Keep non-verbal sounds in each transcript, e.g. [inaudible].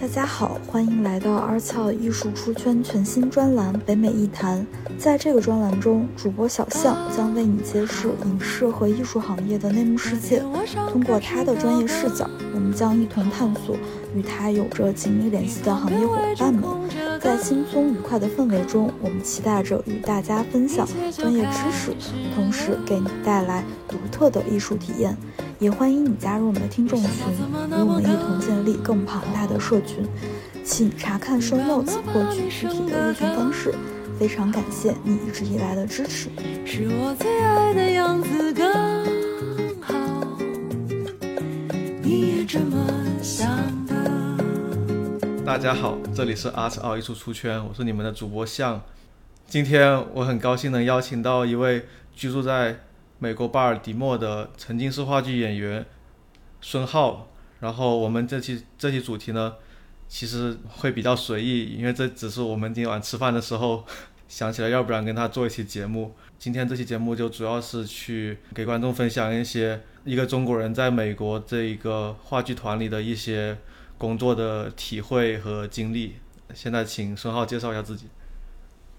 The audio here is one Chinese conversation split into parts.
大家好，欢迎来到二翘艺术出圈全新专栏《北美艺谈》。在这个专栏中，主播小象将为你揭示影视和艺术行业的内幕世界。通过他的专业视角，我们将一同探索与他有着紧密联系的行业伙伴们。在轻松愉快的氛围中，我们期待着与大家分享专业知识，同时给你带来独特的艺术体验。也欢迎你加入我们的听众群，与我们一同建立更庞大的社群。请查看 show notes 获取具体的入群方式。非常感谢你一直以来的支持。是我最爱的样子刚好，你也这么想的。大家好，这里是 Art 奥艺术出圈，我是你们的主播向。今天我很高兴能邀请到一位居住在。美国巴尔的摩的曾经是话剧演员孙浩，然后我们这期这期主题呢，其实会比较随意，因为这只是我们今晚吃饭的时候想起来，要不然跟他做一期节目。今天这期节目就主要是去给观众分享一些一个中国人在美国这一个话剧团里的一些工作的体会和经历。现在请孙浩介绍一下自己。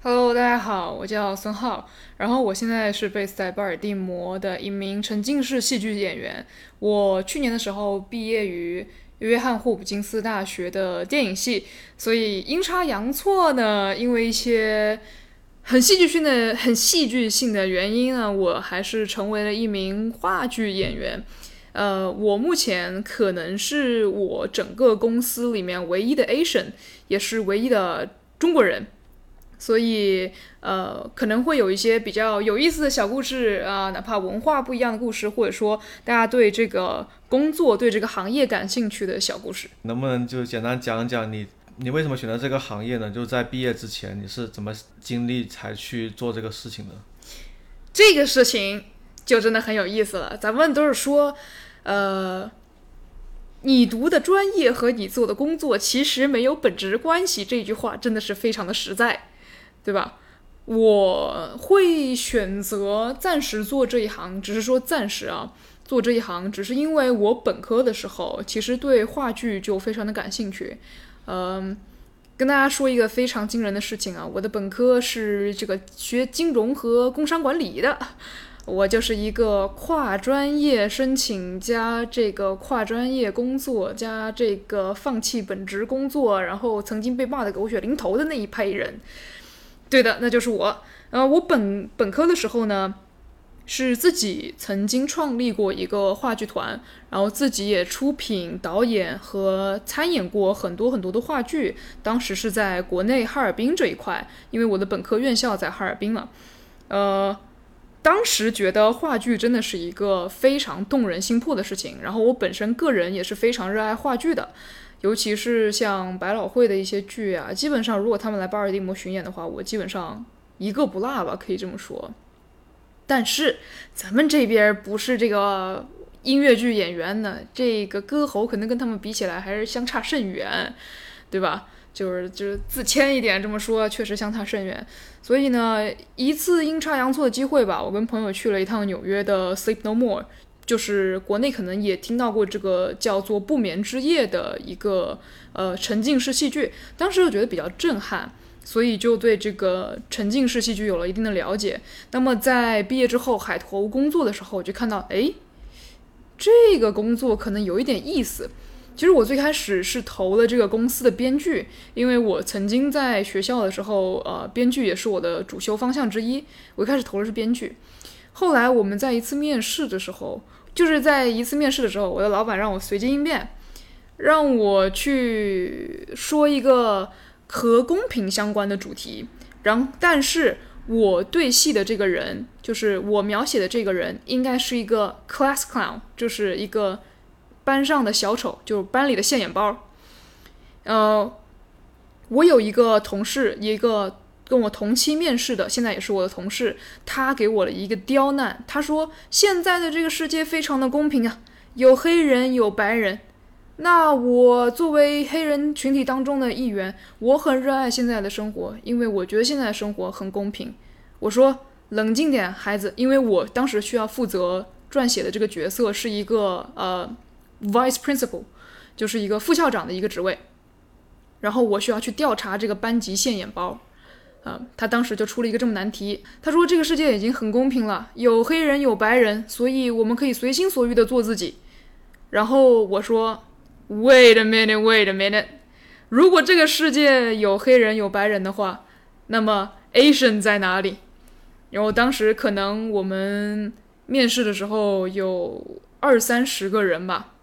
Hello，大家好，我叫孙浩，然后我现在是 base 在巴尔的摩的一名沉浸式戏剧演员。我去年的时候毕业于约翰霍普金斯大学的电影系，所以阴差阳错呢，因为一些很戏剧性的、很戏剧性的原因呢，我还是成为了一名话剧演员。呃，我目前可能是我整个公司里面唯一的 Asian，也是唯一的中国人。所以，呃，可能会有一些比较有意思的小故事啊，哪怕文化不一样的故事，或者说大家对这个工作、对这个行业感兴趣的小故事，能不能就简单讲讲你，你为什么选择这个行业呢？就在毕业之前，你是怎么经历才去做这个事情的？这个事情就真的很有意思了。咱们都是说，呃，你读的专业和你做的工作其实没有本质关系，这句话真的是非常的实在。对吧？我会选择暂时做这一行，只是说暂时啊，做这一行，只是因为我本科的时候其实对话剧就非常的感兴趣。嗯，跟大家说一个非常惊人的事情啊，我的本科是这个学金融和工商管理的，我就是一个跨专业申请加这个跨专业工作加这个放弃本职工作，然后曾经被骂的狗血淋头的那一批人。对的，那就是我。呃，我本本科的时候呢，是自己曾经创立过一个话剧团，然后自己也出品、导演和参演过很多很多的话剧。当时是在国内哈尔滨这一块，因为我的本科院校在哈尔滨嘛。呃，当时觉得话剧真的是一个非常动人心魄的事情。然后我本身个人也是非常热爱话剧的。尤其是像百老汇的一些剧啊，基本上如果他们来巴尔的摩巡演的话，我基本上一个不落吧，可以这么说。但是咱们这边不是这个音乐剧演员呢，这个歌喉可能跟他们比起来还是相差甚远，对吧？就是就是自谦一点这么说，确实相差甚远。所以呢，一次阴差阳错的机会吧，我跟朋友去了一趟纽约的 Sleep No More。就是国内可能也听到过这个叫做《不眠之夜》的一个呃沉浸式戏剧，当时就觉得比较震撼，所以就对这个沉浸式戏剧有了一定的了解。那么在毕业之后海投工作的时候，我就看到，哎，这个工作可能有一点意思。其实我最开始是投了这个公司的编剧，因为我曾经在学校的时候，呃，编剧也是我的主修方向之一。我一开始投的是编剧，后来我们在一次面试的时候。就是在一次面试的时候，我的老板让我随机应变，让我去说一个和公平相关的主题。然后，但是我对戏的这个人，就是我描写的这个人，应该是一个 class clown，就是一个班上的小丑，就是班里的现眼包。呃，我有一个同事，一个。跟我同期面试的，现在也是我的同事，他给我了一个刁难。他说：“现在的这个世界非常的公平啊，有黑人，有白人。那我作为黑人群体当中的一员，我很热爱现在的生活，因为我觉得现在的生活很公平。”我说：“冷静点，孩子，因为我当时需要负责撰写的这个角色是一个呃 vice principal，就是一个副校长的一个职位。然后我需要去调查这个班级现眼包，啊，他当时就出了一个这么难题。他说这个世界已经很公平了，有黑人有白人，所以我们可以随心所欲的做自己。然后我说，Wait a minute, wait a minute，如果这个世界有黑人有白人的话，那么 Asian 在哪里？然后当时可能我们面试的时候有二三十个人吧，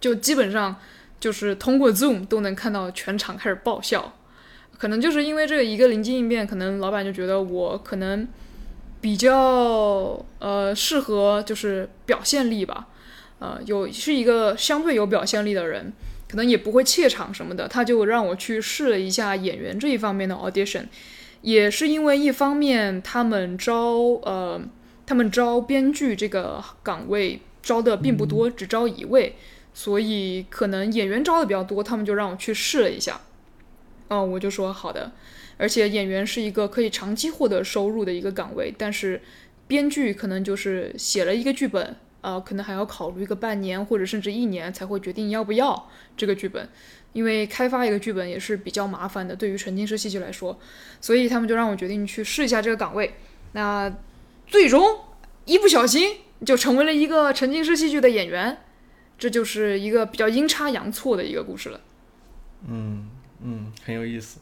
就基本上。就是通过 Zoom 都能看到全场开始爆笑，可能就是因为这一个灵机应变，可能老板就觉得我可能比较呃适合就是表现力吧，呃有是一个相对有表现力的人，可能也不会怯场什么的，他就让我去试了一下演员这一方面的 audition，也是因为一方面他们招呃他们招编剧这个岗位招的并不多，只招一位。所以可能演员招的比较多，他们就让我去试了一下，哦，我就说好的。而且演员是一个可以长期获得收入的一个岗位，但是编剧可能就是写了一个剧本，呃，可能还要考虑一个半年或者甚至一年才会决定要不要这个剧本，因为开发一个剧本也是比较麻烦的，对于沉浸式戏剧来说，所以他们就让我决定去试一下这个岗位。那最终一不小心就成为了一个沉浸式戏剧的演员。这就是一个比较阴差阳错的一个故事了。嗯嗯，很有意思。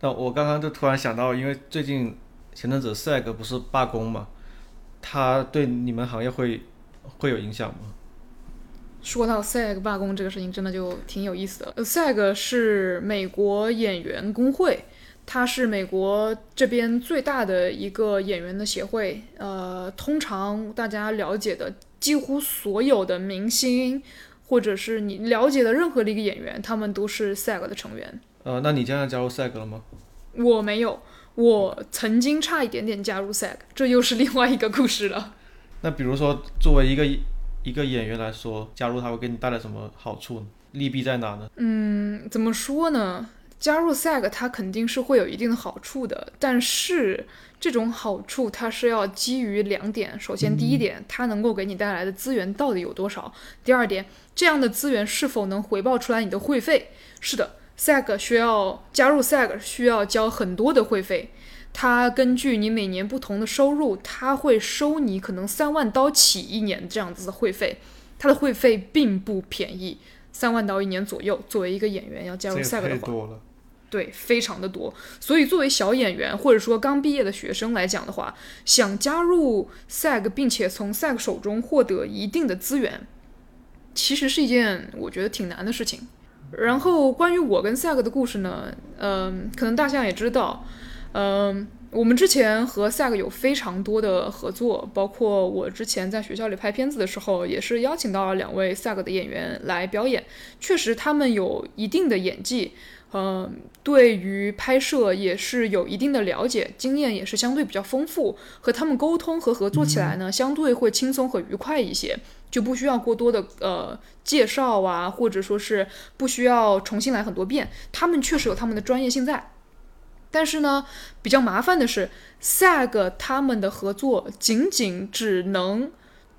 那我刚刚就突然想到，因为最近前阵子 SAG 不是罢工嘛，它对你们行业会会有影响吗？说到 SAG 罢工这个事情，真的就挺有意思的。SAG 是美国演员工会，它是美国这边最大的一个演员的协会。呃，通常大家了解的。几乎所有的明星，或者是你了解的任何的一个演员，他们都是 SAG 的成员。呃，那你将来加入 SAG 了吗？我没有，我曾经差一点点加入 SAG，这又是另外一个故事了。那比如说，作为一个一个演员来说，加入它会给你带来什么好处呢？利弊在哪呢？嗯，怎么说呢？加入 SAG 它肯定是会有一定的好处的，但是。这种好处它是要基于两点，首先第一点，它能够给你带来的资源到底有多少？第二点，这样的资源是否能回报出来你的会费？是的，SAG 需要加入 SAG 需要交很多的会费，它根据你每年不同的收入，它会收你可能三万刀起一年这样子的会费，它的会费并不便宜，三万刀一年左右。作为一个演员要加入 SAG 的话。对，非常的多。所以作为小演员或者说刚毕业的学生来讲的话，想加入 SAG 并且从 SAG 手中获得一定的资源，其实是一件我觉得挺难的事情。然后关于我跟 SAG 的故事呢，嗯，可能大家也知道，嗯，我们之前和 SAG 有非常多的合作，包括我之前在学校里拍片子的时候，也是邀请到了两位 SAG 的演员来表演，确实他们有一定的演技。嗯，对于拍摄也是有一定的了解，经验也是相对比较丰富，和他们沟通和合作起来呢，相对会轻松和愉快一些，就不需要过多的呃介绍啊，或者说是不需要重新来很多遍。他们确实有他们的专业性在，但是呢，比较麻烦的是，SAG 他们的合作仅仅只能，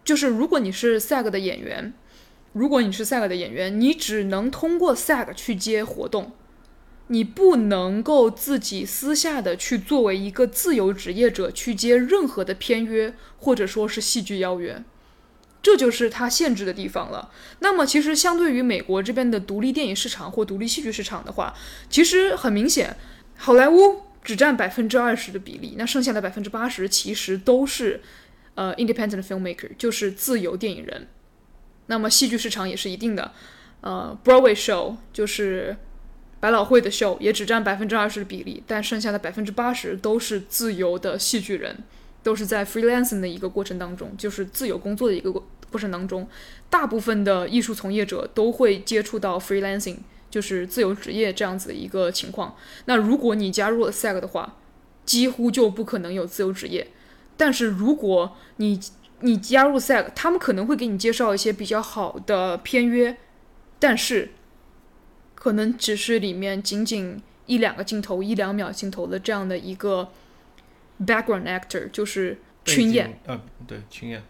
就是如果你是 SAG 的演员，如果你是 SAG 的演员，你只能通过 SAG 去接活动。你不能够自己私下的去作为一个自由职业者去接任何的片约或者说是戏剧邀约，这就是它限制的地方了。那么其实相对于美国这边的独立电影市场或独立戏剧市场的话，其实很明显，好莱坞只占百分之二十的比例，那剩下的百分之八十其实都是呃 independent filmmaker，就是自由电影人。那么戏剧市场也是一定的，呃 Broadway show 就是。百老汇的秀也只占百分之二十的比例，但剩下的百分之八十都是自由的戏剧人，都是在 freelancing 的一个过程当中，就是自由工作的一个过过程当中，大部分的艺术从业者都会接触到 freelancing，就是自由职业这样子的一个情况。那如果你加入了 SAG 的话，几乎就不可能有自由职业。但是如果你你加入 SAG，他们可能会给你介绍一些比较好的片约，但是。可能只是里面仅仅一两个镜头、一两秒镜头的这样的一个 background actor，就是群演。嗯，对，群演。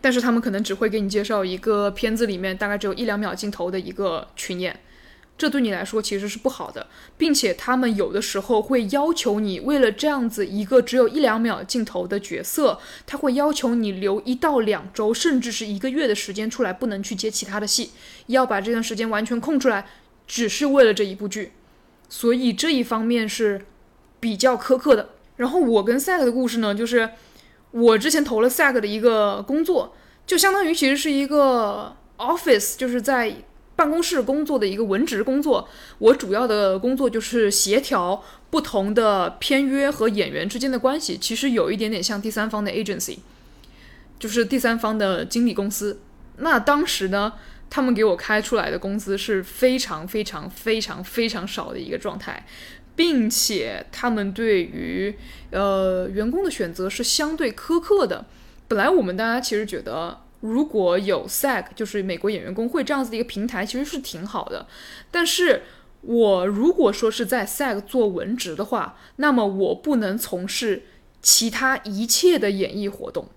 但是他们可能只会给你介绍一个片子里面大概只有一两秒镜头的一个群演，这对你来说其实是不好的，并且他们有的时候会要求你为了这样子一个只有一两秒镜头的角色，他会要求你留一到两周甚至是一个月的时间出来，不能去接其他的戏，要把这段时间完全空出来，只是为了这一部剧，所以这一方面是比较苛刻的。然后我跟 SAG 的故事呢，就是。我之前投了 SAG 的一个工作，就相当于其实是一个 office，就是在办公室工作的一个文职工作。我主要的工作就是协调不同的片约和演员之间的关系，其实有一点点像第三方的 agency，就是第三方的经理公司。那当时呢，他们给我开出来的工资是非常非常非常非常少的一个状态。并且他们对于呃员工的选择是相对苛刻的。本来我们大家其实觉得，如果有 SAG，就是美国演员工会这样子的一个平台，其实是挺好的。但是我如果说是在 SAG 做文职的话，那么我不能从事其他一切的演艺活动。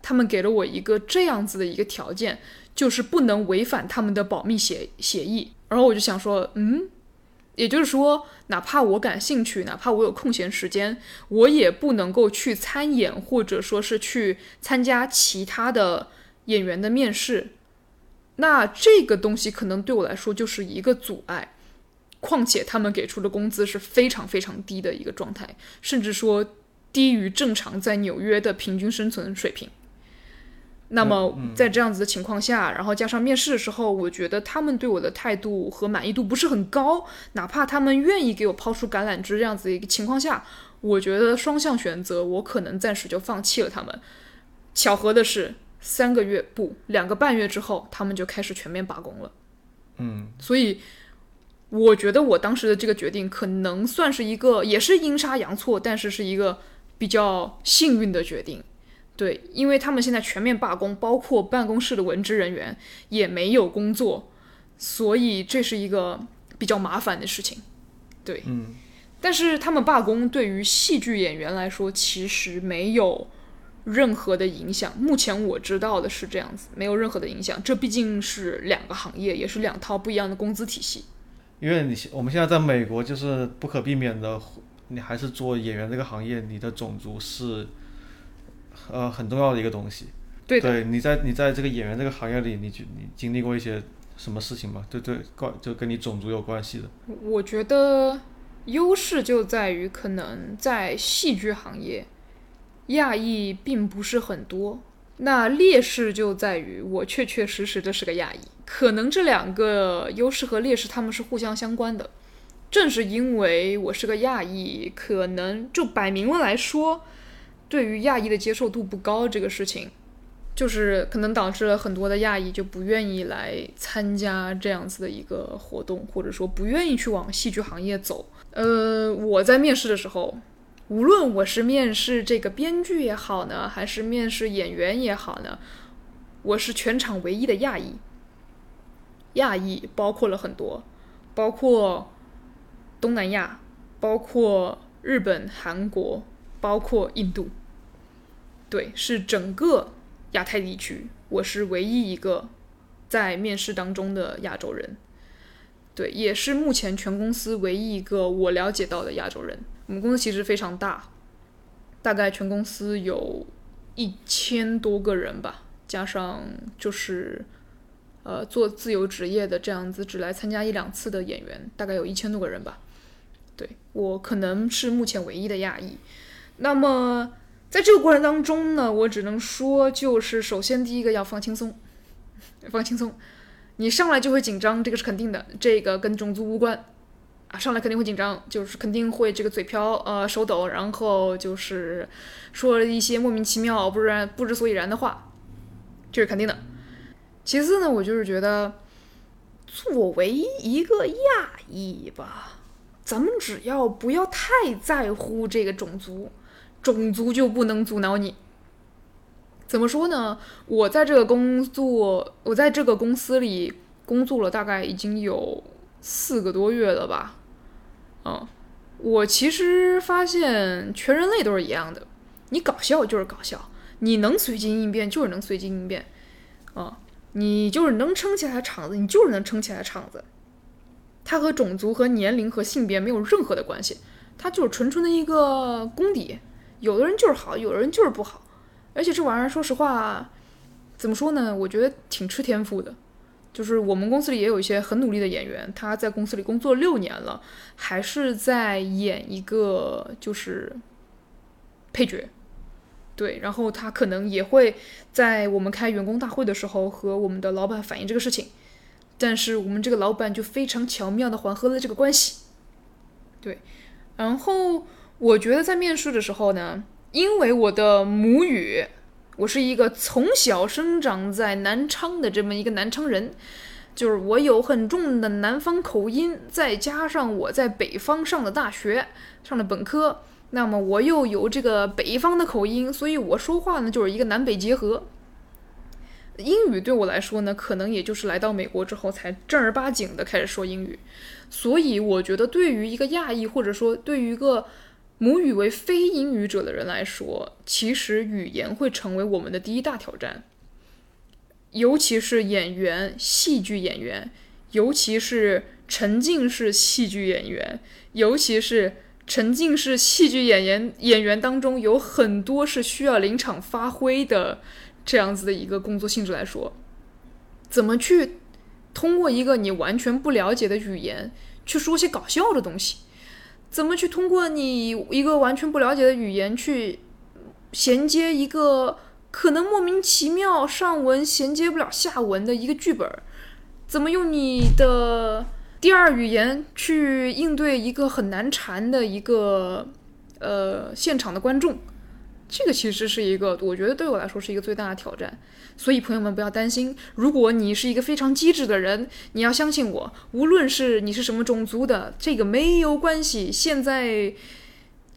他们给了我一个这样子的一个条件，就是不能违反他们的保密协协议。然后我就想说，嗯。也就是说，哪怕我感兴趣，哪怕我有空闲时间，我也不能够去参演，或者说是去参加其他的演员的面试。那这个东西可能对我来说就是一个阻碍。况且他们给出的工资是非常非常低的一个状态，甚至说低于正常在纽约的平均生存水平。那么在这样子的情况下，然后加上面试的时候，我觉得他们对我的态度和满意度不是很高。哪怕他们愿意给我抛出橄榄枝这样子一个情况下，我觉得双向选择，我可能暂时就放弃了他们。巧合的是，三个月不两个半月之后，他们就开始全面罢工了。嗯，所以我觉得我当时的这个决定可能算是一个，也是阴差阳错，但是是一个比较幸运的决定。对，因为他们现在全面罢工，包括办公室的文职人员也没有工作，所以这是一个比较麻烦的事情。对，嗯，但是他们罢工对于戏剧演员来说其实没有任何的影响。目前我知道的是这样子，没有任何的影响。这毕竟是两个行业，也是两套不一样的工资体系。因为你我们现在在美国，就是不可避免的，你还是做演员这个行业，你的种族是。呃，很重要的一个东西。对，对，你在你在这个演员这个行业里，你你经历过一些什么事情吗？对对，关就跟你种族有关系的。我觉得优势就在于，可能在戏剧行业，亚裔并不是很多。那劣势就在于，我确确实实的是个亚裔。可能这两个优势和劣势，他们是互相相关的。正是因为我是个亚裔，可能就摆明了来说。对于亚裔的接受度不高，这个事情，就是可能导致了很多的亚裔就不愿意来参加这样子的一个活动，或者说不愿意去往戏剧行业走。呃，我在面试的时候，无论我是面试这个编剧也好呢，还是面试演员也好呢，我是全场唯一的亚裔。亚裔包括了很多，包括东南亚，包括日本、韩国。包括印度，对，是整个亚太地区，我是唯一一个在面试当中的亚洲人，对，也是目前全公司唯一一个我了解到的亚洲人。我们公司其实非常大，大概全公司有一千多个人吧，加上就是呃做自由职业的这样子只来参加一两次的演员，大概有一千多个人吧。对我可能是目前唯一的亚裔。那么，在这个过程当中呢，我只能说，就是首先第一个要放轻松，[laughs] 放轻松。你上来就会紧张，这个是肯定的，这个跟种族无关啊。上来肯定会紧张，就是肯定会这个嘴瓢，呃，手抖，然后就是说了一些莫名其妙、不然不知所以然的话，这是肯定的。其次呢，我就是觉得，作为一个亚裔吧，咱们只要不要太在乎这个种族。种族就不能阻挠你？怎么说呢？我在这个工作，我在这个公司里工作了大概已经有四个多月了吧。嗯，我其实发现全人类都是一样的，你搞笑就是搞笑，你能随机应变就是能随机应变，啊，你就是能撑起来场子，你就是能撑起来场子。它和种族、和年龄、和性别没有任何的关系，它就是纯纯的一个功底。有的人就是好，有的人就是不好。而且这玩意儿，说实话，怎么说呢？我觉得挺吃天赋的。就是我们公司里也有一些很努力的演员，他在公司里工作六年了，还是在演一个就是配角。对，然后他可能也会在我们开员工大会的时候和我们的老板反映这个事情。但是我们这个老板就非常巧妙的缓和了这个关系，对。然后我觉得在面试的时候呢，因为我的母语，我是一个从小生长在南昌的这么一个南昌人，就是我有很重的南方口音，再加上我在北方上的大学，上的本科，那么我又有这个北方的口音，所以我说话呢就是一个南北结合。英语对我来说呢，可能也就是来到美国之后才正儿八经的开始说英语，所以我觉得对于一个亚裔或者说对于一个母语为非英语者的人来说，其实语言会成为我们的第一大挑战，尤其是演员、戏剧演员，尤其是沉浸式戏剧演员，尤其是沉浸式戏剧演员演员当中有很多是需要临场发挥的。这样子的一个工作性质来说，怎么去通过一个你完全不了解的语言去说些搞笑的东西？怎么去通过你一个完全不了解的语言去衔接一个可能莫名其妙上文衔接不了下文的一个剧本？怎么用你的第二语言去应对一个很难缠的一个呃现场的观众？这个其实是一个，我觉得对我来说是一个最大的挑战，所以朋友们不要担心，如果你是一个非常机智的人，你要相信我，无论是你是什么种族的，这个没有关系。现在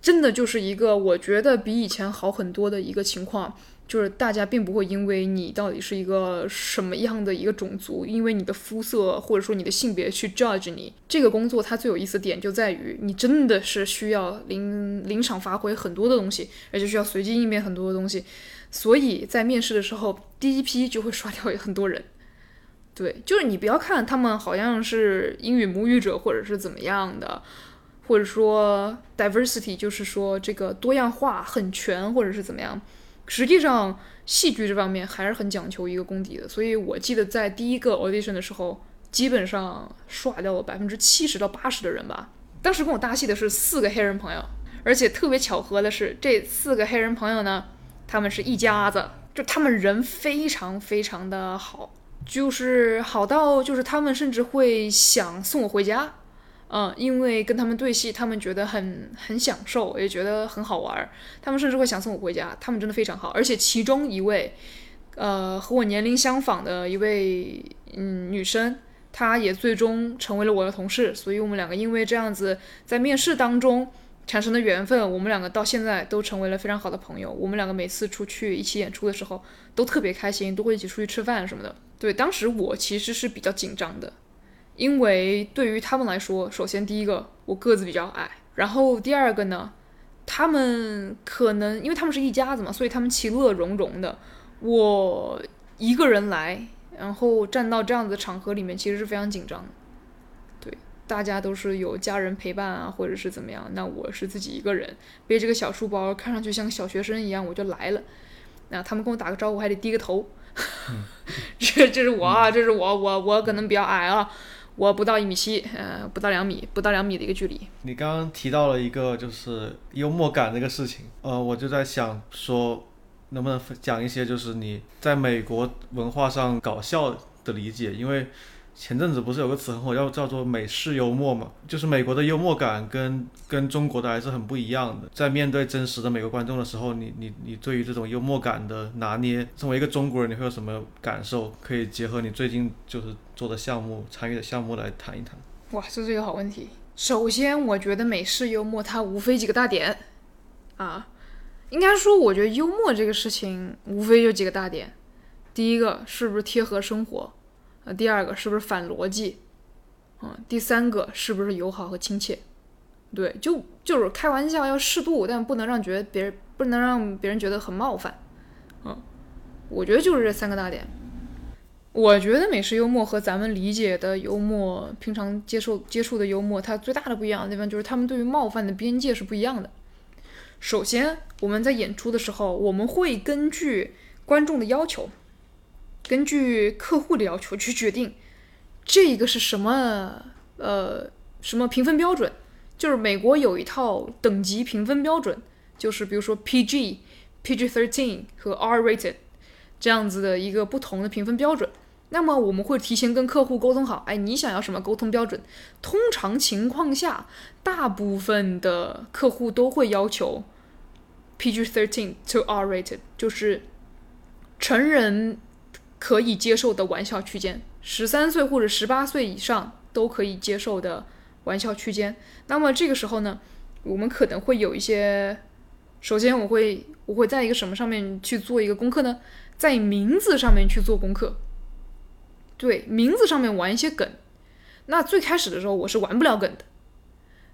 真的就是一个我觉得比以前好很多的一个情况。就是大家并不会因为你到底是一个什么样的一个种族，因为你的肤色或者说你的性别去 judge 你。这个工作它最有意思的点就在于，你真的是需要临临场发挥很多的东西，而且需要随机应变很多的东西。所以在面试的时候，第一批就会刷掉很多人。对，就是你不要看他们好像是英语母语者或者是怎么样的，或者说 diversity 就是说这个多样化很全或者是怎么样。实际上，戏剧这方面还是很讲求一个功底的。所以我记得在第一个 audition 的时候，基本上刷掉了百分之七十到八十的人吧。当时跟我搭戏的是四个黑人朋友，而且特别巧合的是，这四个黑人朋友呢，他们是一家子，就他们人非常非常的好，就是好到就是他们甚至会想送我回家。嗯，因为跟他们对戏，他们觉得很很享受，也觉得很好玩儿。他们甚至会想送我回家。他们真的非常好，而且其中一位，呃，和我年龄相仿的一位嗯女生，她也最终成为了我的同事。所以我们两个因为这样子在面试当中产生的缘分，我们两个到现在都成为了非常好的朋友。我们两个每次出去一起演出的时候都特别开心，都会一起出去吃饭什么的。对，当时我其实是比较紧张的。因为对于他们来说，首先第一个我个子比较矮，然后第二个呢，他们可能因为他们是一家子嘛，所以他们其乐融融的。我一个人来，然后站到这样子的场合里面，其实是非常紧张的。对，大家都是有家人陪伴啊，或者是怎么样，那我是自己一个人背着个小书包，看上去像个小学生一样，我就来了。那他们跟我打个招呼，还得低个头。[laughs] 这这是我啊，这是我，我我可能比较矮啊。我不到一米七，呃，不到两米，不到两米的一个距离。你刚刚提到了一个就是幽默感这个事情，呃，我就在想说，能不能讲一些就是你在美国文化上搞笑的理解，因为。前阵子不是有个词很火，叫叫做美式幽默嘛？就是美国的幽默感跟跟中国的还是很不一样的。在面对真实的美国观众的时候，你你你对于这种幽默感的拿捏，作为一个中国人，你会有什么感受？可以结合你最近就是做的项目、参与的项目来谈一谈。哇，这是一个好问题。首先，我觉得美式幽默它无非几个大点啊，应该说，我觉得幽默这个事情无非就几个大点。第一个是不是贴合生活？那第二个是不是反逻辑？嗯，第三个是不是友好和亲切？对，就就是开玩笑要适度，但不能让觉得别人不能让别人觉得很冒犯。嗯，我觉得就是这三个大点。我觉得美式幽默和咱们理解的幽默，平常接受接触的幽默，它最大的不一样的地方就是他们对于冒犯的边界是不一样的。首先，我们在演出的时候，我们会根据观众的要求，根据客户的要求去决定这个是什么呃什么评分标准。就是美国有一套等级评分标准，就是比如说 PG、PG-13 和 R-rated 这样子的一个不同的评分标准。那么我们会提前跟客户沟通好，哎，你想要什么沟通标准？通常情况下，大部分的客户都会要求 PG-13 to R-rated，就是成人可以接受的玩笑区间，十三岁或者十八岁以上都可以接受的玩笑区间。那么这个时候呢，我们可能会有一些，首先我会我会在一个什么上面去做一个功课呢？在名字上面去做功课。对名字上面玩一些梗，那最开始的时候我是玩不了梗的。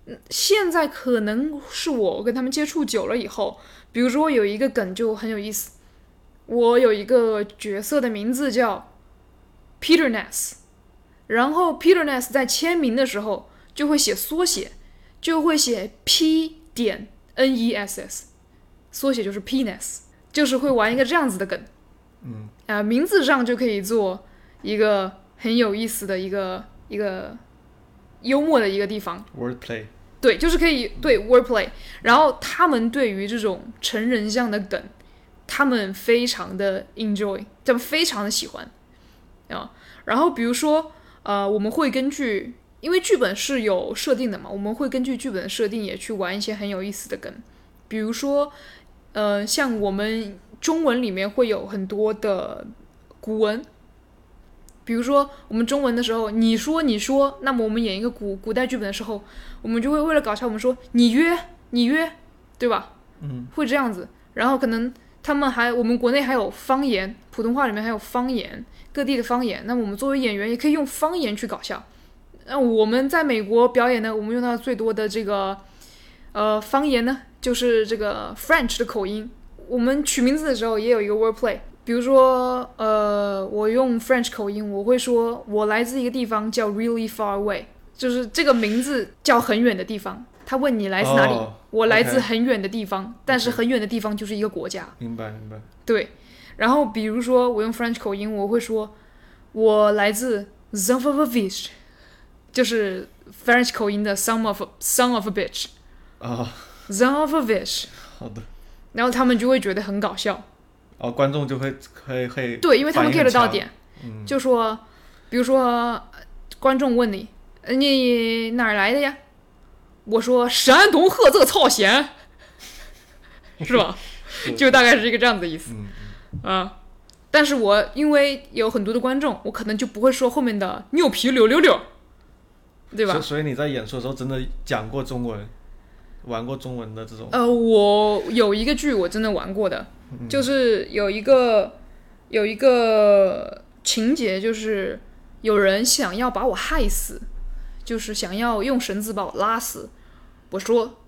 嗯，现在可能是我跟他们接触久了以后，比如说有一个梗就很有意思，我有一个角色的名字叫 Peter Ness，然后 Peter Ness 在签名的时候就会写缩写，就会写 P 点 N E S S，缩写就是 Penis，就是会玩一个这样子的梗。嗯，啊，名字上就可以做。一个很有意思的一个一个幽默的一个地方，wordplay，对，就是可以对 wordplay。然后他们对于这种成人向的梗，他们非常的 enjoy，他们非常的喜欢啊。然后比如说，呃，我们会根据，因为剧本是有设定的嘛，我们会根据剧本的设定也去玩一些很有意思的梗。比如说，呃，像我们中文里面会有很多的古文。比如说，我们中文的时候，你说你说，那么我们演一个古古代剧本的时候，我们就会为了搞笑，我们说你约你约，对吧？嗯，会这样子。然后可能他们还，我们国内还有方言，普通话里面还有方言，各地的方言。那我们作为演员，也可以用方言去搞笑。那我们在美国表演呢，我们用到最多的这个呃方言呢，就是这个 French 的口音。我们取名字的时候也有一个 wordplay。比如说，呃，我用 French 口音，我会说，我来自一个地方叫 Really Far Away，就是这个名字叫很远的地方。他问你来自哪里，我来自很远的地方，但是很远的地方就是一个国家。明白，明白。对，然后比如说我用 French 口音，我会说，我来自 son of a Bitch，就是 French 口音的 Son of Son of a Bitch。啊。，Son of a Bitch。好的。然后他们就会觉得很搞笑。哦，观众就会会会对，因为他们 get 到点，就说，比如说，观众问你，你哪儿来的呀？我说山东菏泽曹县，是吧？就大概是一个这样子的意思，啊。但是我因为有很多的观众，我可能就不会说后面的牛皮六六六，对吧？所以你在演出的时候真的讲过中文，玩过中文的这种？呃，我有一个剧我真的玩过的。就是有一个有一个情节，就是有人想要把我害死，就是想要用绳子把我拉死。我说，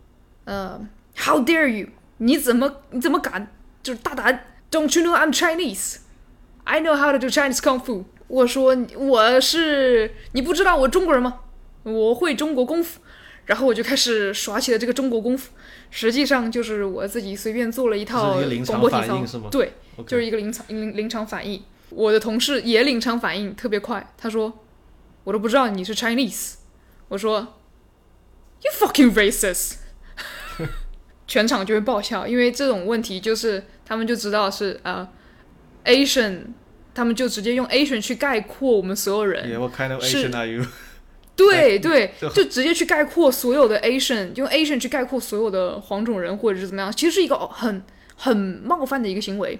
呃，How dare you？你怎么你怎么敢？就是大胆！Don't you know I'm Chinese? I know how to do Chinese kung fu。我说我是你不知道我中国人吗？我会中国功夫。然后我就开始耍起了这个中国功夫。实际上就是我自己随便做了一套广播体操，对，就是一个临场临临场反应。我的同事也临场反应特别快，他说：“我都不知道你是 Chinese。”我说：“You fucking racist！” [laughs] 全场就会爆笑，因为这种问题就是他们就知道是呃 Asian，他们就直接用 Asian 去概括我们所有人。Yeah, what kind of Asian are you? 对 [laughs] 对，就直接去概括所有的 Asian，用 Asian 去概括所有的黄种人或者是怎么样，其实是一个很很冒犯的一个行为。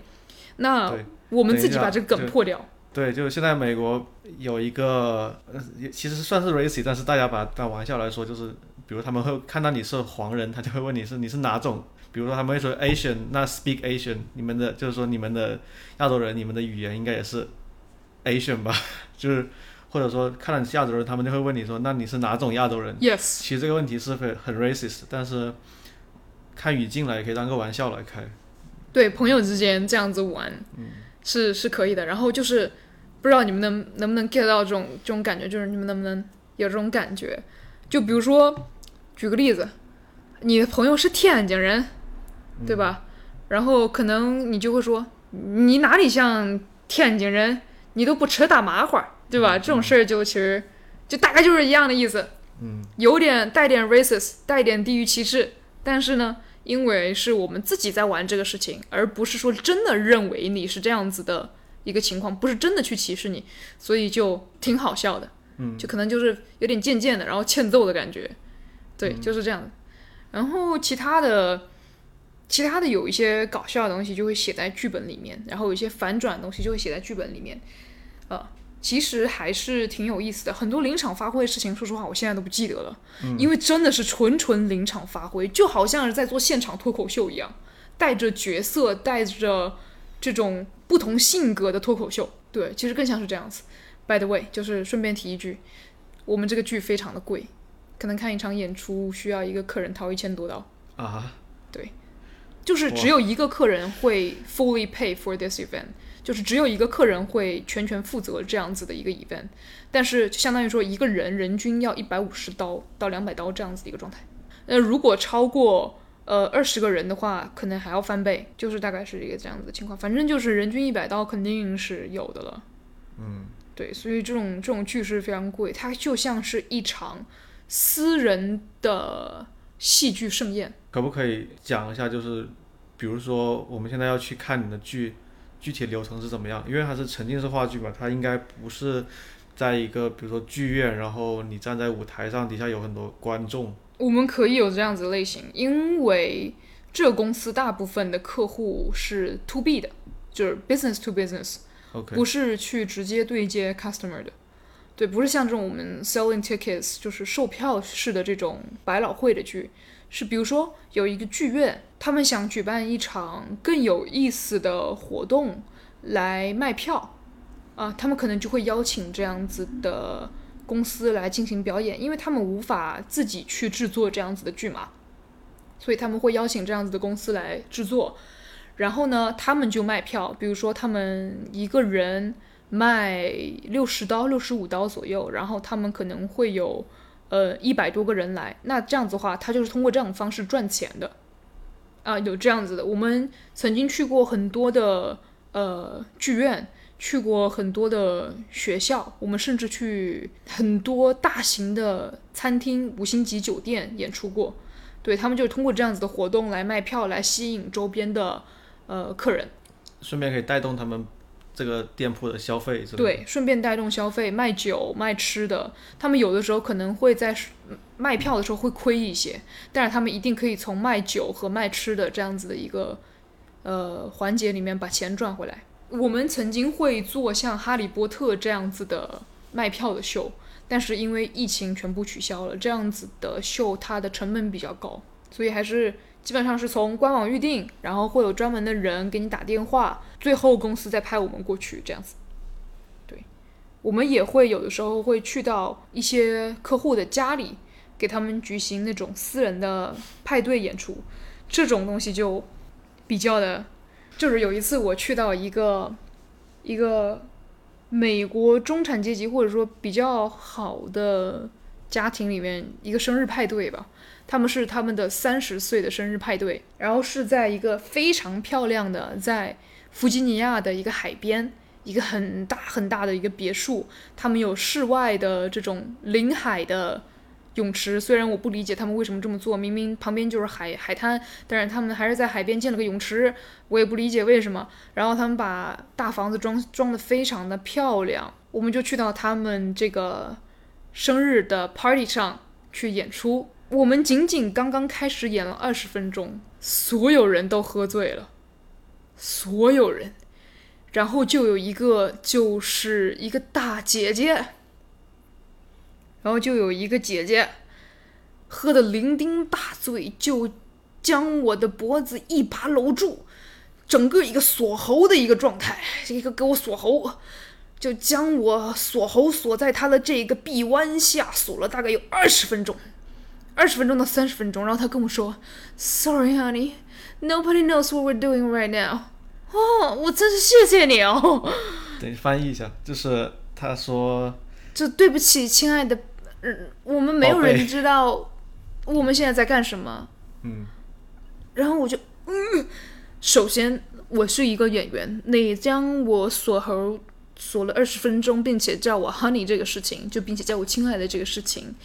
那我们自己把这个梗破掉。对，就是现在美国有一个，其实算是 racist，但是大家把当玩笑来说，就是比如他们会看到你是黄人，他就会问你是你是哪种，比如说他们会说 Asian，那 speak Asian，你们的就是说你们的亚洲人，你们的语言应该也是 Asian 吧，[laughs] 就是。或者说看到你是亚洲人，他们就会问你说：“那你是哪种亚洲人？”Yes，其实这个问题是很很 racist，但是看语境来可以当个玩笑来开。对朋友之间这样子玩，是是可以的。然后就是不知道你们能能不能 get 到这种这种感觉，就是你们能不能有这种感觉？就比如说，举个例子，你的朋友是天津人，对吧？然后可能你就会说，你哪里像天津人？你都不吃大麻花，对吧？这种事儿就其实就大概就是一样的意思，嗯，有点带点 racist，带点地域歧视。但是呢，因为是我们自己在玩这个事情，而不是说真的认为你是这样子的一个情况，不是真的去歧视你，所以就挺好笑的。嗯，就可能就是有点贱贱的，然后欠揍的感觉，对，就是这样。然后其他的。其他的有一些搞笑的东西就会写在剧本里面，然后有一些反转的东西就会写在剧本里面，呃，其实还是挺有意思的。很多临场发挥的事情，说实话，我现在都不记得了，因为真的是纯纯临场发挥，就好像是在做现场脱口秀一样，带着角色，带着这种不同性格的脱口秀。对，其实更像是这样子。By the way，就是顺便提一句，我们这个剧非常的贵，可能看一场演出需要一个客人掏一千多刀啊。对。就是只有一个客人会 fully pay for this event，就是只有一个客人会全权负责这样子的一个 event，但是就相当于说一个人人均要一百五十刀到两百刀这样子的一个状态。那如果超过呃二十个人的话，可能还要翻倍，就是大概是一个这样子的情况。反正就是人均一百刀肯定是有的了。嗯，对，所以这种这种剧是非常贵，它就像是一场私人的。戏剧盛宴，可不可以讲一下？就是，比如说我们现在要去看你的剧，具体流程是怎么样？因为它是沉浸式话剧嘛，它应该不是在一个比如说剧院，然后你站在舞台上，底下有很多观众。我们可以有这样子类型，因为这公司大部分的客户是 to B 的，就是 business to business，OK，不是去直接对接 customer 的。对，不是像这种我们 selling tickets 就是售票式的这种百老汇的剧，是比如说有一个剧院，他们想举办一场更有意思的活动来卖票，啊，他们可能就会邀请这样子的公司来进行表演，因为他们无法自己去制作这样子的剧嘛，所以他们会邀请这样子的公司来制作，然后呢，他们就卖票，比如说他们一个人。卖六十刀、六十五刀左右，然后他们可能会有呃一百多个人来，那这样子的话，他就是通过这种方式赚钱的啊，有这样子的。我们曾经去过很多的呃剧院，去过很多的学校，我们甚至去很多大型的餐厅、五星级酒店演出过。对他们就是通过这样子的活动来卖票，来吸引周边的呃客人，顺便可以带动他们。这个店铺的消费对，顺便带动消费，卖酒卖吃的，他们有的时候可能会在卖票的时候会亏一些，但是他们一定可以从卖酒和卖吃的这样子的一个呃环节里面把钱赚回来。我们曾经会做像哈利波特这样子的卖票的秀，但是因为疫情全部取消了，这样子的秀它的成本比较高，所以还是。基本上是从官网预定，然后会有专门的人给你打电话，最后公司再派我们过去这样子。对，我们也会有的时候会去到一些客户的家里，给他们举行那种私人的派对演出。这种东西就比较的，就是有一次我去到一个一个美国中产阶级或者说比较好的家庭里面一个生日派对吧。他们是他们的三十岁的生日派对，然后是在一个非常漂亮的，在弗吉尼亚的一个海边，一个很大很大的一个别墅。他们有室外的这种临海的泳池，虽然我不理解他们为什么这么做，明明旁边就是海海滩，但是他们还是在海边建了个泳池，我也不理解为什么。然后他们把大房子装装的非常的漂亮，我们就去到他们这个生日的 party 上去演出。我们仅仅刚刚开始演了二十分钟，所有人都喝醉了，所有人，然后就有一个就是一个大姐姐，然后就有一个姐姐喝的酩酊大醉，就将我的脖子一把搂住，整个一个锁喉的一个状态，一个给我锁喉，就将我锁喉锁在他的这个臂弯下，锁了大概有二十分钟。二十分钟到三十分钟，然后他跟我说：“Sorry, honey, nobody knows what we're doing right now。”哦，我真是谢谢你哦。等翻译一下，就是他说：“就对不起，亲爱的，嗯，我们没有人知道我们现在在干什么。”嗯。然后我就，嗯，首先我是一个演员，你将我锁喉锁了二十分钟，并且叫我 honey 这个事情，就并且叫我亲爱的这个事情，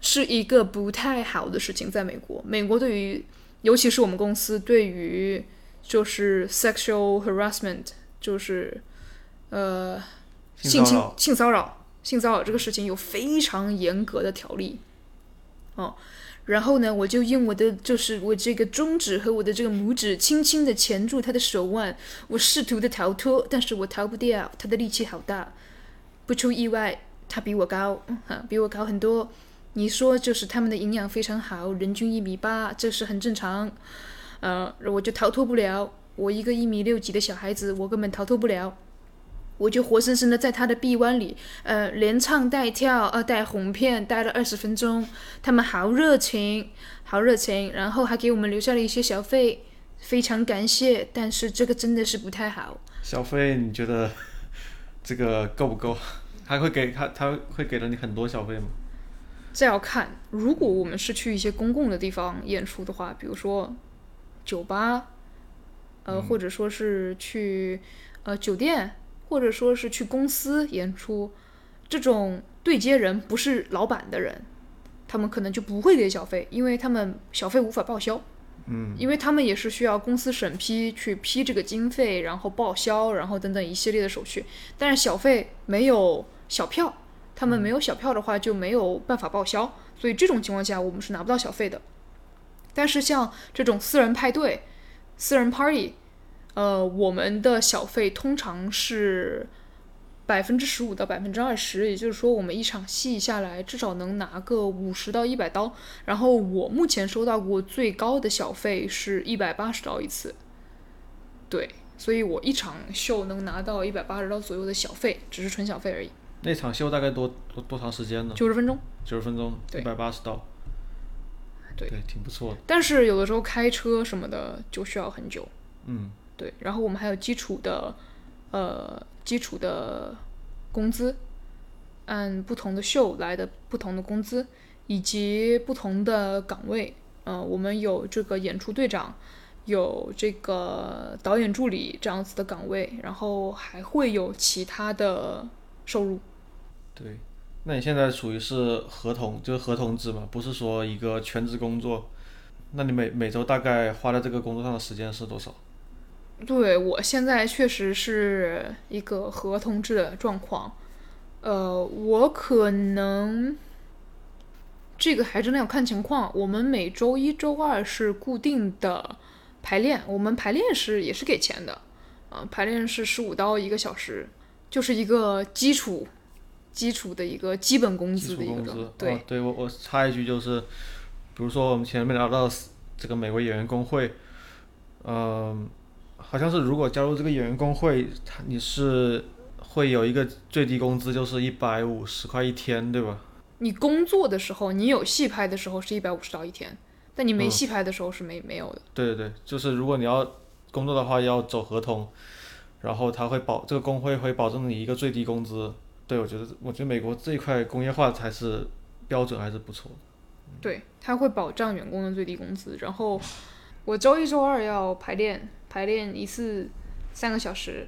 是一个不太好的事情。在美国，美国对于，尤其是我们公司对于。就是 sexual harassment，就是呃性侵、性骚扰、性骚扰这个事情有非常严格的条例，哦，然后呢，我就用我的就是我这个中指和我的这个拇指轻轻的钳住他的手腕，我试图的逃脱，但是我逃不掉，他的力气好大，不出意外，他比我高，哈，比我高很多。你说就是他们的营养非常好，人均一米八，这是很正常。呃，我就逃脱不了。我一个一米六几的小孩子，我根本逃脱不了。我就活生生的在他的臂弯里，呃，连唱带跳，呃，带哄骗，待了二十分钟。他们好热情，好热情，然后还给我们留下了一些小费，非常感谢。但是这个真的是不太好。小费你觉得这个够不够？还会给他，他会给了你很多小费吗？这要看。如果我们是去一些公共的地方演出的话，比如说。酒吧，呃，或者说是去呃酒店，或者说是去公司演出，这种对接人不是老板的人，他们可能就不会给小费，因为他们小费无法报销。嗯，因为他们也是需要公司审批去批这个经费，然后报销，然后等等一系列的手续。但是小费没有小票，他们没有小票的话就没有办法报销，所以这种情况下我们是拿不到小费的。但是像这种私人派对、私人 party，呃，我们的小费通常是百分之十五到百分之二十，也就是说，我们一场戏下来至少能拿个五十到一百刀。然后我目前收到过最高的小费是一百八十刀一次。对，所以我一场秀能拿到一百八十刀左右的小费，只是纯小费而已。那场秀大概多多多长时间呢？九十分钟。九十分钟，一百八十刀。对，挺不错的。但是有的时候开车什么的就需要很久。嗯，对。然后我们还有基础的，呃，基础的工资，按不同的秀来的不同的工资，以及不同的岗位。嗯，我们有这个演出队长，有这个导演助理这样子的岗位，然后还会有其他的收入。对。那你现在属于是合同，就是合同制嘛，不是说一个全职工作。那你每每周大概花在这个工作上的时间是多少？对我现在确实是一个合同制的状况。呃，我可能这个还真的要看情况。我们每周一周二是固定的排练，我们排练是也是给钱的，啊，排练是十五刀一个小时，就是一个基础。基础的一个基本工资的一个，对，对我我插一句就是，比如说我们前面聊到这个美国演员工会，嗯，好像是如果加入这个演员工会，他你是会有一个最低工资，就是一百五十块一天，对吧？你工作的时候，你有戏拍的时候是一百五十刀一天，但你没戏拍的时候是没没有的。对对对，就是如果你要工作的话，要走合同，然后他会保这个工会会保证你一个最低工资。对，我觉得，我觉得美国这一块工业化才是标准，还是不错的。对，他会保障员工的最低工资。然后我周一、周二要排练，排练一次三个小时。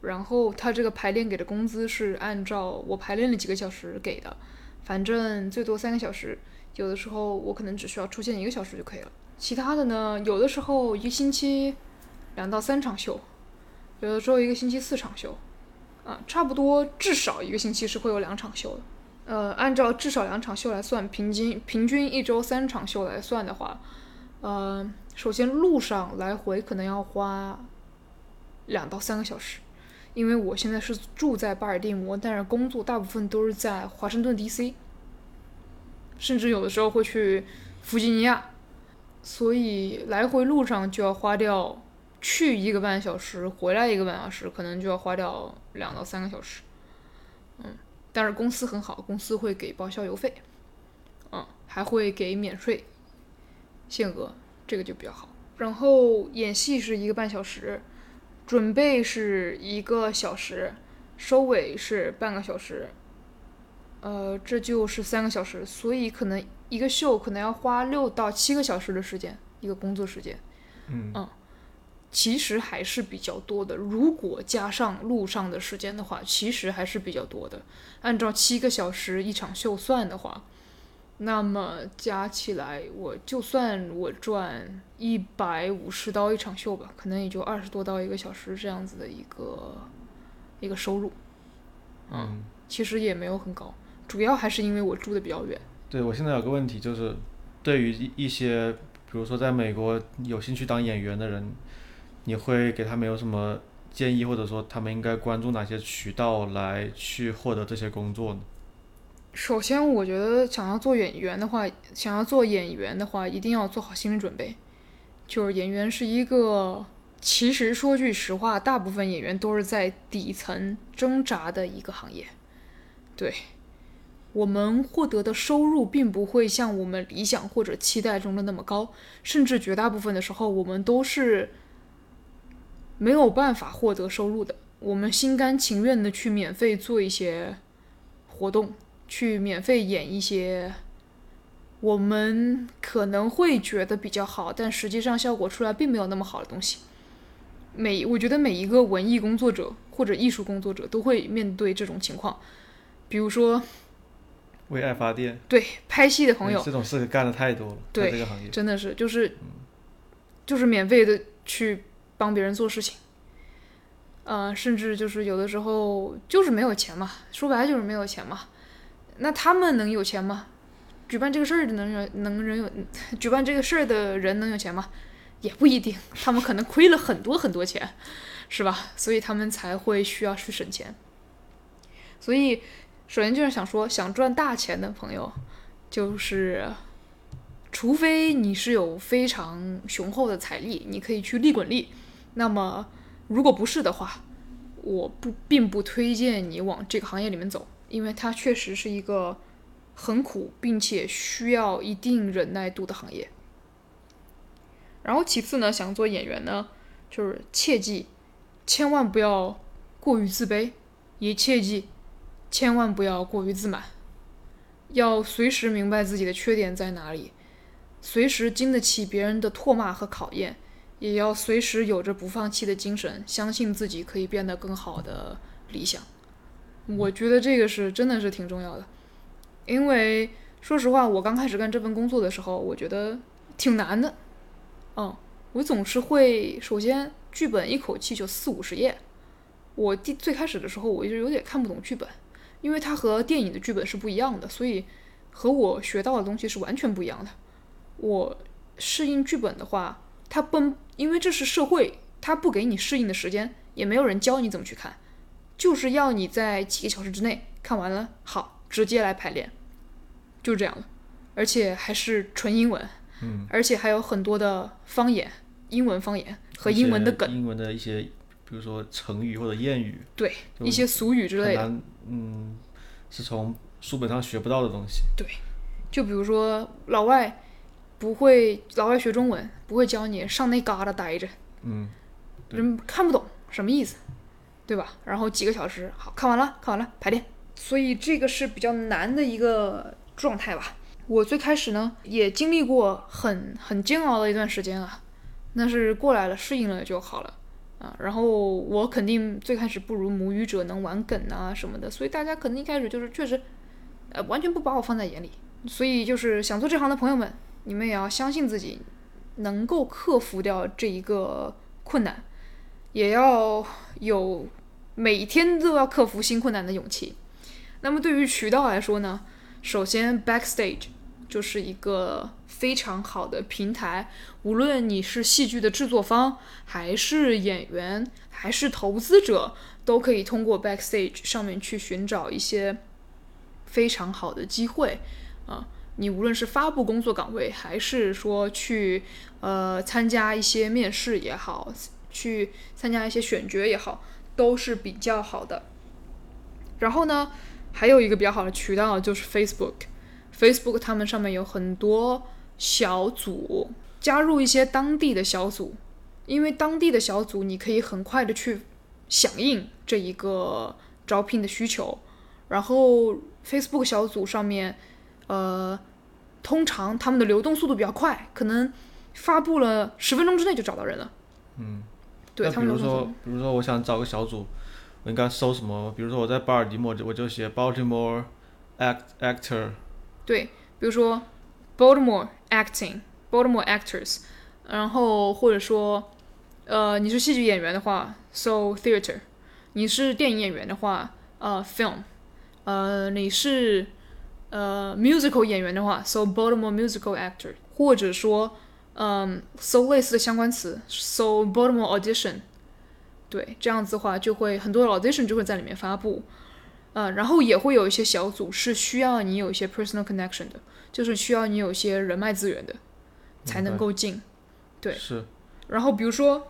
然后他这个排练给的工资是按照我排练了几个小时给的，反正最多三个小时。有的时候我可能只需要出现一个小时就可以了。其他的呢，有的时候一个星期两到三场秀，有的时候一个星期四场秀。啊，差不多至少一个星期是会有两场秀的。呃，按照至少两场秀来算，平均平均一周三场秀来算的话，呃，首先路上来回可能要花两到三个小时，因为我现在是住在巴尔的摩，但是工作大部分都是在华盛顿 D.C.，甚至有的时候会去弗吉尼亚，所以来回路上就要花掉。去一个半小时，回来一个半小时，可能就要花掉两到三个小时。嗯，但是公司很好，公司会给报销油费。嗯，还会给免税限额，这个就比较好。然后演戏是一个半小时，准备是一个小时，收尾是半个小时，呃，这就是三个小时，所以可能一个秀可能要花六到七个小时的时间，一个工作时间。嗯嗯，其实还是比较多的。如果加上路上的时间的话，其实还是比较多的。按照七个小时一场秀算的话，那么加起来，我就算我赚一百五十刀一场秀吧，可能也就二十多刀一个小时这样子的一个一个收入。嗯，其实也没有很高，主要还是因为我住的比较远。对我现在有个问题就是，对于一一些比如说在美国有兴趣当演员的人，你会给他们有什么建议，或者说他们应该关注哪些渠道来去获得这些工作呢？首先，我觉得想要做演员的话，想要做演员的话，一定要做好心理准备。就是演员是一个，其实说句实话，大部分演员都是在底层挣扎的一个行业。对，我们获得的收入并不会像我们理想或者期待中的那么高，甚至绝大部分的时候，我们都是没有办法获得收入的。我们心甘情愿的去免费做一些活动。去免费演一些我们可能会觉得比较好，但实际上效果出来并没有那么好的东西。每我觉得每一个文艺工作者或者艺术工作者都会面对这种情况，比如说为爱发电，对拍戏的朋友，这种事干的太多了，对这个行业。真的是就是就是免费的去帮别人做事情，呃，甚至就是有的时候就是没有钱嘛，说白了就是没有钱嘛。那他们能有钱吗？举办这个事儿的能人能人有 [laughs] 举办这个事儿的人能有钱吗？也不一定，他们可能亏了很多很多钱，是吧？所以他们才会需要去省钱。所以，首先就是想说，想赚大钱的朋友，就是除非你是有非常雄厚的财力，你可以去利滚利。那么，如果不是的话，我不并不推荐你往这个行业里面走。因为它确实是一个很苦，并且需要一定忍耐度的行业。然后其次呢，想做演员呢，就是切记，千万不要过于自卑，也切记，千万不要过于自满，要随时明白自己的缺点在哪里，随时经得起别人的唾骂和考验，也要随时有着不放弃的精神，相信自己可以变得更好的理想。我觉得这个是真的是挺重要的，因为说实话，我刚开始干这份工作的时候，我觉得挺难的。嗯，我总是会首先剧本一口气就四五十页，我第最开始的时候我就有点看不懂剧本，因为它和电影的剧本是不一样的，所以和我学到的东西是完全不一样的。我适应剧本的话，它不因为这是社会，它不给你适应的时间，也没有人教你怎么去看。就是要你在几个小时之内看完了，好，直接来排练，就是这样了，而且还是纯英文，嗯，而且还有很多的方言，英文方言和英文的梗，英文的一些，比如说成语或者谚语，对，一些俗语之类的，嗯，是从书本上学不到的东西。对，就比如说老外不会，老外学中文不会教你上那旮瘩待着，嗯，人看不懂什么意思。对吧？然后几个小时，好看完了，看完了排练，所以这个是比较难的一个状态吧。我最开始呢也经历过很很煎熬的一段时间啊，那是过来了，适应了就好了啊。然后我肯定最开始不如母语者能玩梗啊什么的，所以大家可能一开始就是确实，呃，完全不把我放在眼里。所以就是想做这行的朋友们，你们也要相信自己能够克服掉这一个困难，也要有。每天都要克服新困难的勇气。那么对于渠道来说呢？首先，Backstage 就是一个非常好的平台。无论你是戏剧的制作方，还是演员，还是投资者，都可以通过 Backstage 上面去寻找一些非常好的机会啊。你无论是发布工作岗位，还是说去呃参加一些面试也好，去参加一些选角也好。都是比较好的。然后呢，还有一个比较好的渠道就是 Facebook。Facebook 他们上面有很多小组，加入一些当地的小组，因为当地的小组你可以很快的去响应这一个招聘的需求。然后 Facebook 小组上面，呃，通常他们的流动速度比较快，可能发布了十分钟之内就找到人了。嗯，那比如说比如说我想找个小组，我应该搜什么？比如说我在巴尔的摩，我就写 Baltimore act actor。对，比如说 Baltimore acting、Baltimore actors，然后或者说，呃，你是戏剧演员的话，so theater；你是电影演员的话，呃，film；呃，你是呃 musical 演员的话，so Baltimore musical actor；或者说，嗯，so 类似的相关词，so Baltimore audition。对，这样子的话就会很多的 audition 就会在里面发布。嗯，然后也会有一些小组是需要你有一些 personal connection 的，就是需要你有一些人脉资源的，才能够进。对是，然后比如说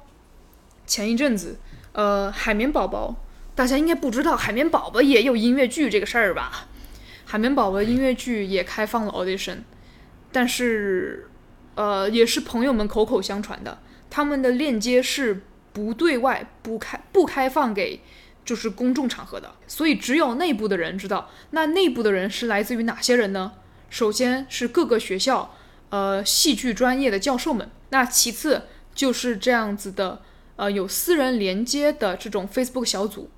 前一阵子，呃，海绵宝宝，大家应该不知道海绵宝宝也有音乐剧这个事儿吧？海绵宝宝音乐剧也开放了 audition，但是呃，也是朋友们口口相传的，他们的链接是不对外、不开、不开放给就是公众场合的，所以只有内部的人知道。那内部的人是来自于哪些人呢？首先是各个学校，呃，戏剧专业的教授们。那其次就是这样子的，呃，有私人连接的这种 Facebook 小组。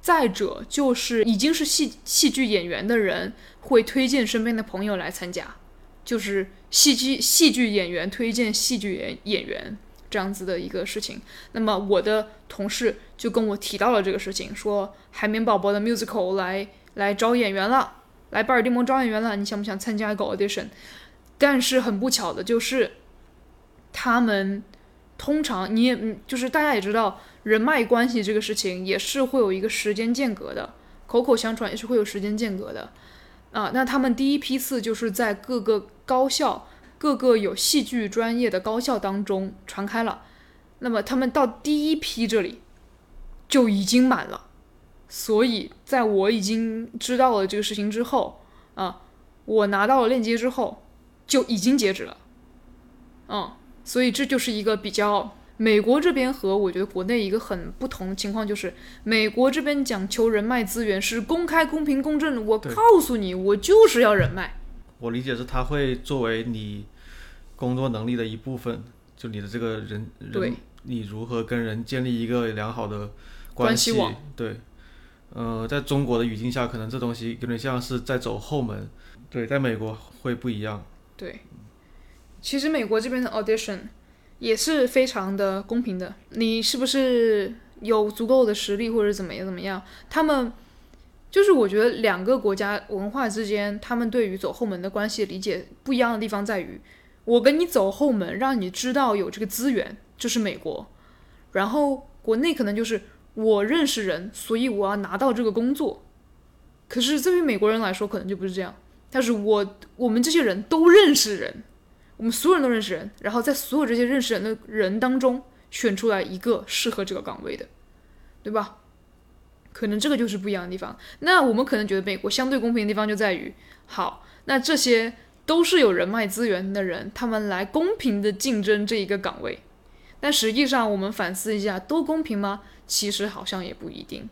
再者就是已经是戏戏剧演员的人会推荐身边的朋友来参加，就是戏剧戏剧演员推荐戏剧演演员这样子的一个事情。那么我的同事就跟我提到了这个事情，说海绵宝宝的 musical 来来招演员了，来巴尔的摩招演员了，你想不想参加一个 audition？但是很不巧的就是，他们通常你也嗯就是大家也知道，人脉关系这个事情也是会有一个时间间隔的，口口相传也是会有时间间隔的啊。那他们第一批次就是在各个高校、各个有戏剧专业的高校当中传开了，那么他们到第一批这里就已经满了，所以在我已经知道了这个事情之后啊，我拿到了链接之后就已经截止了，嗯，所以这就是一个比较美国这边和我觉得国内一个很不同的情况，就是美国这边讲求人脉资源是公开、公平、公正，我告诉你，我就是要人脉，我理解是他会作为你工作能力的一部分，就你的这个人对人，你如何跟人建立一个良好的系关系网。对，呃，在中国的语境下，可能这东西有点像是在走后门。对，在美国会不一样。对，其实美国这边的 audition 也是非常的公平的，你是不是有足够的实力或者怎么样怎么样？他们就是我觉得两个国家文化之间，他们对于走后门的关系理解不一样的地方在于，我跟你走后门，让你知道有这个资源，这是美国，然后国内可能就是我认识人，所以我要拿到这个工作。可是对于美国人来说，可能就不是这样。但是我我们这些人都认识人，我们所有人都认识人，然后在所有这些认识人的人当中选出来一个适合这个岗位的，对吧？可能这个就是不一样的地方。那我们可能觉得美国相对公平的地方就在于，好，那这些都是有人脉资源的人，他们来公平的竞争这一个岗位。但实际上，我们反思一下，都公平吗？其实好像也不一定，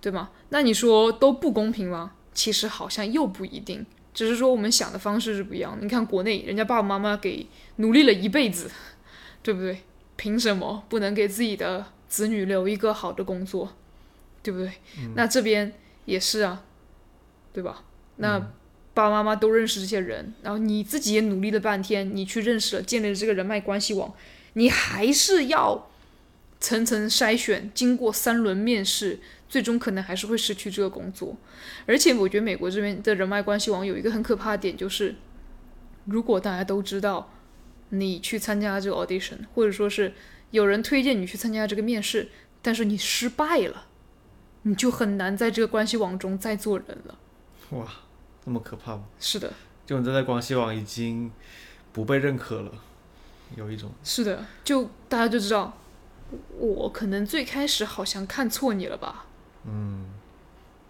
对吗？那你说都不公平吗？其实好像又不一定。只是说我们想的方式是不一样的。你看国内人家爸爸妈妈给努力了一辈子，[laughs] 对不对？凭什么不能给自己的子女留一个好的工作，对不对？那这边也是啊，对吧？那爸爸妈妈都认识这些人，然后你自己也努力了半天，你去认识了，建立了这个人脉关系网，你还是要层层筛选，经过三轮面试，最终可能还是会失去这个工作。而且我觉得美国这边的人脉关系网有一个很可怕的点，就是如果大家都知道你去参加这个 audition，或者说是有人推荐你去参加这个面试，但是你失败了，你就很难在这个关系网中再做人了。哇，那么可怕吗？是的，就你这在关系网已经不被认可了，有一种是的，就大家就知道，我可能最开始好像看错你了吧？嗯，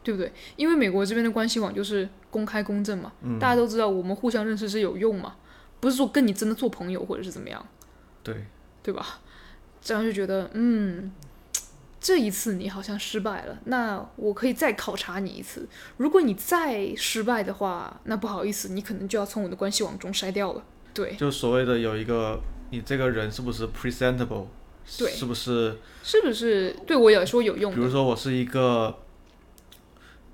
对不对？因为美国这边的关系网就是公开公正嘛，大家都知道我们互相认识是有用嘛，不是说跟你真的做朋友或者是怎么样，对，对吧？这样就觉得，嗯，这一次你好像失败了，那我可以再考察你一次。如果你再失败的话，那不好意思，你可能就要从我的关系网中筛掉了。对，就所谓的有一个，你这个人是不是 presentable？对，是不是？是不是对我来说有用？比如说我是一个。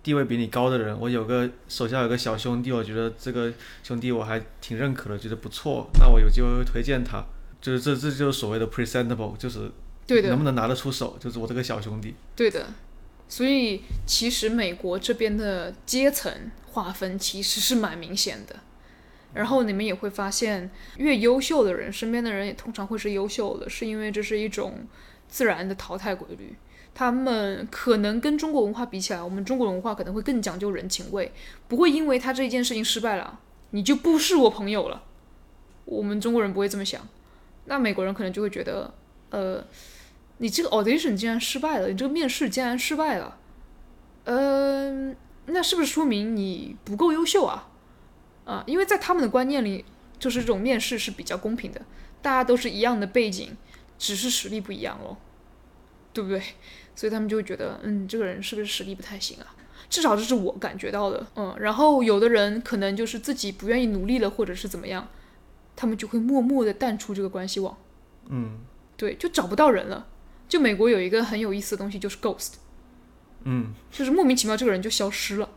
地位比你高的人，我有个手下有个小兄弟，我觉得这个兄弟我还挺认可的，觉得不错，那我有机会会推荐他。就是这这就是所谓的 presentable，就是对的，能不能拿得出手，就是我这个小兄弟。对的，所以其实美国这边的阶层划分其实是蛮明显的。然后你们也会发现，越优秀的人，身边的人也通常会是优秀的，是因为这是一种自然的淘汰规律。他们可能跟中国文化比起来，我们中国文化可能会更讲究人情味，不会因为他这一件事情失败了，你就不是我朋友了。我们中国人不会这么想，那美国人可能就会觉得，呃，你这个 audition 竟然失败了，你这个面试竟然失败了，呃，那是不是说明你不够优秀啊？啊，因为在他们的观念里，就是这种面试是比较公平的，大家都是一样的背景，只是实力不一样喽，对不对？[laughs] 所以他们就会觉得，嗯，这个人是不是实力不太行啊？至少这是我感觉到的，嗯。然后有的人可能就是自己不愿意努力了，或者是怎么样，他们就会默默的淡出这个关系网，嗯，对，就找不到人了。就美国有一个很有意思的东西，就是 ghost，嗯，就是莫名其妙这个人就消失了。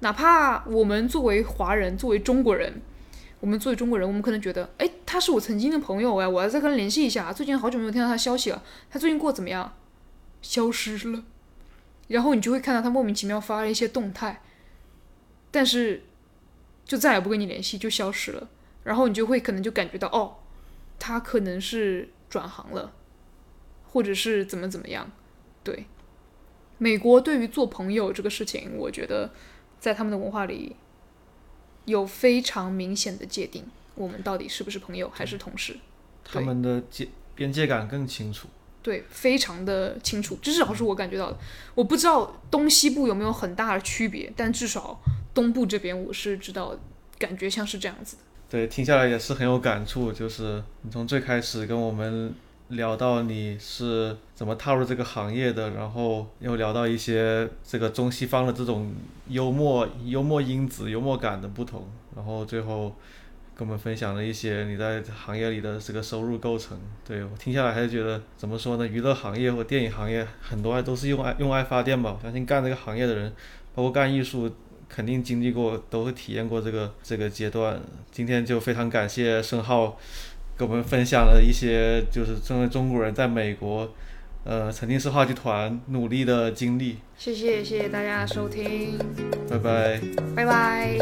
哪怕我们作为华人，作为中国人，我们作为中国人，我们可能觉得，哎，他是我曾经的朋友哎，我要再跟他联系一下。最近好久没有听到他消息了，他最近过得怎么样？消失了，然后你就会看到他莫名其妙发了一些动态，但是就再也不跟你联系，就消失了。然后你就会可能就感觉到，哦，他可能是转行了，或者是怎么怎么样。对，美国对于做朋友这个事情，我觉得在他们的文化里有非常明显的界定，我们到底是不是朋友还是同事？他们的界边界感更清楚。对，非常的清楚，至少是我感觉到的。我不知道东西部有没有很大的区别，但至少东部这边我是知道，感觉像是这样子的。对，听下来也是很有感触。就是你从最开始跟我们聊到你是怎么踏入这个行业的，然后又聊到一些这个中西方的这种幽默、幽默因子、幽默感的不同，然后最后。跟我们分享了一些你在行业里的这个收入构成，对我听下来还是觉得怎么说呢？娱乐行业或电影行业很多都是用爱用爱发电吧。我相信干这个行业的人，包括干艺术，肯定经历过，都会体验过这个这个阶段。今天就非常感谢申浩，给我们分享了一些，就是作为中国人在美国，呃，曾经是话剧团努力的经历。谢谢，谢谢大家收听，拜拜，拜拜。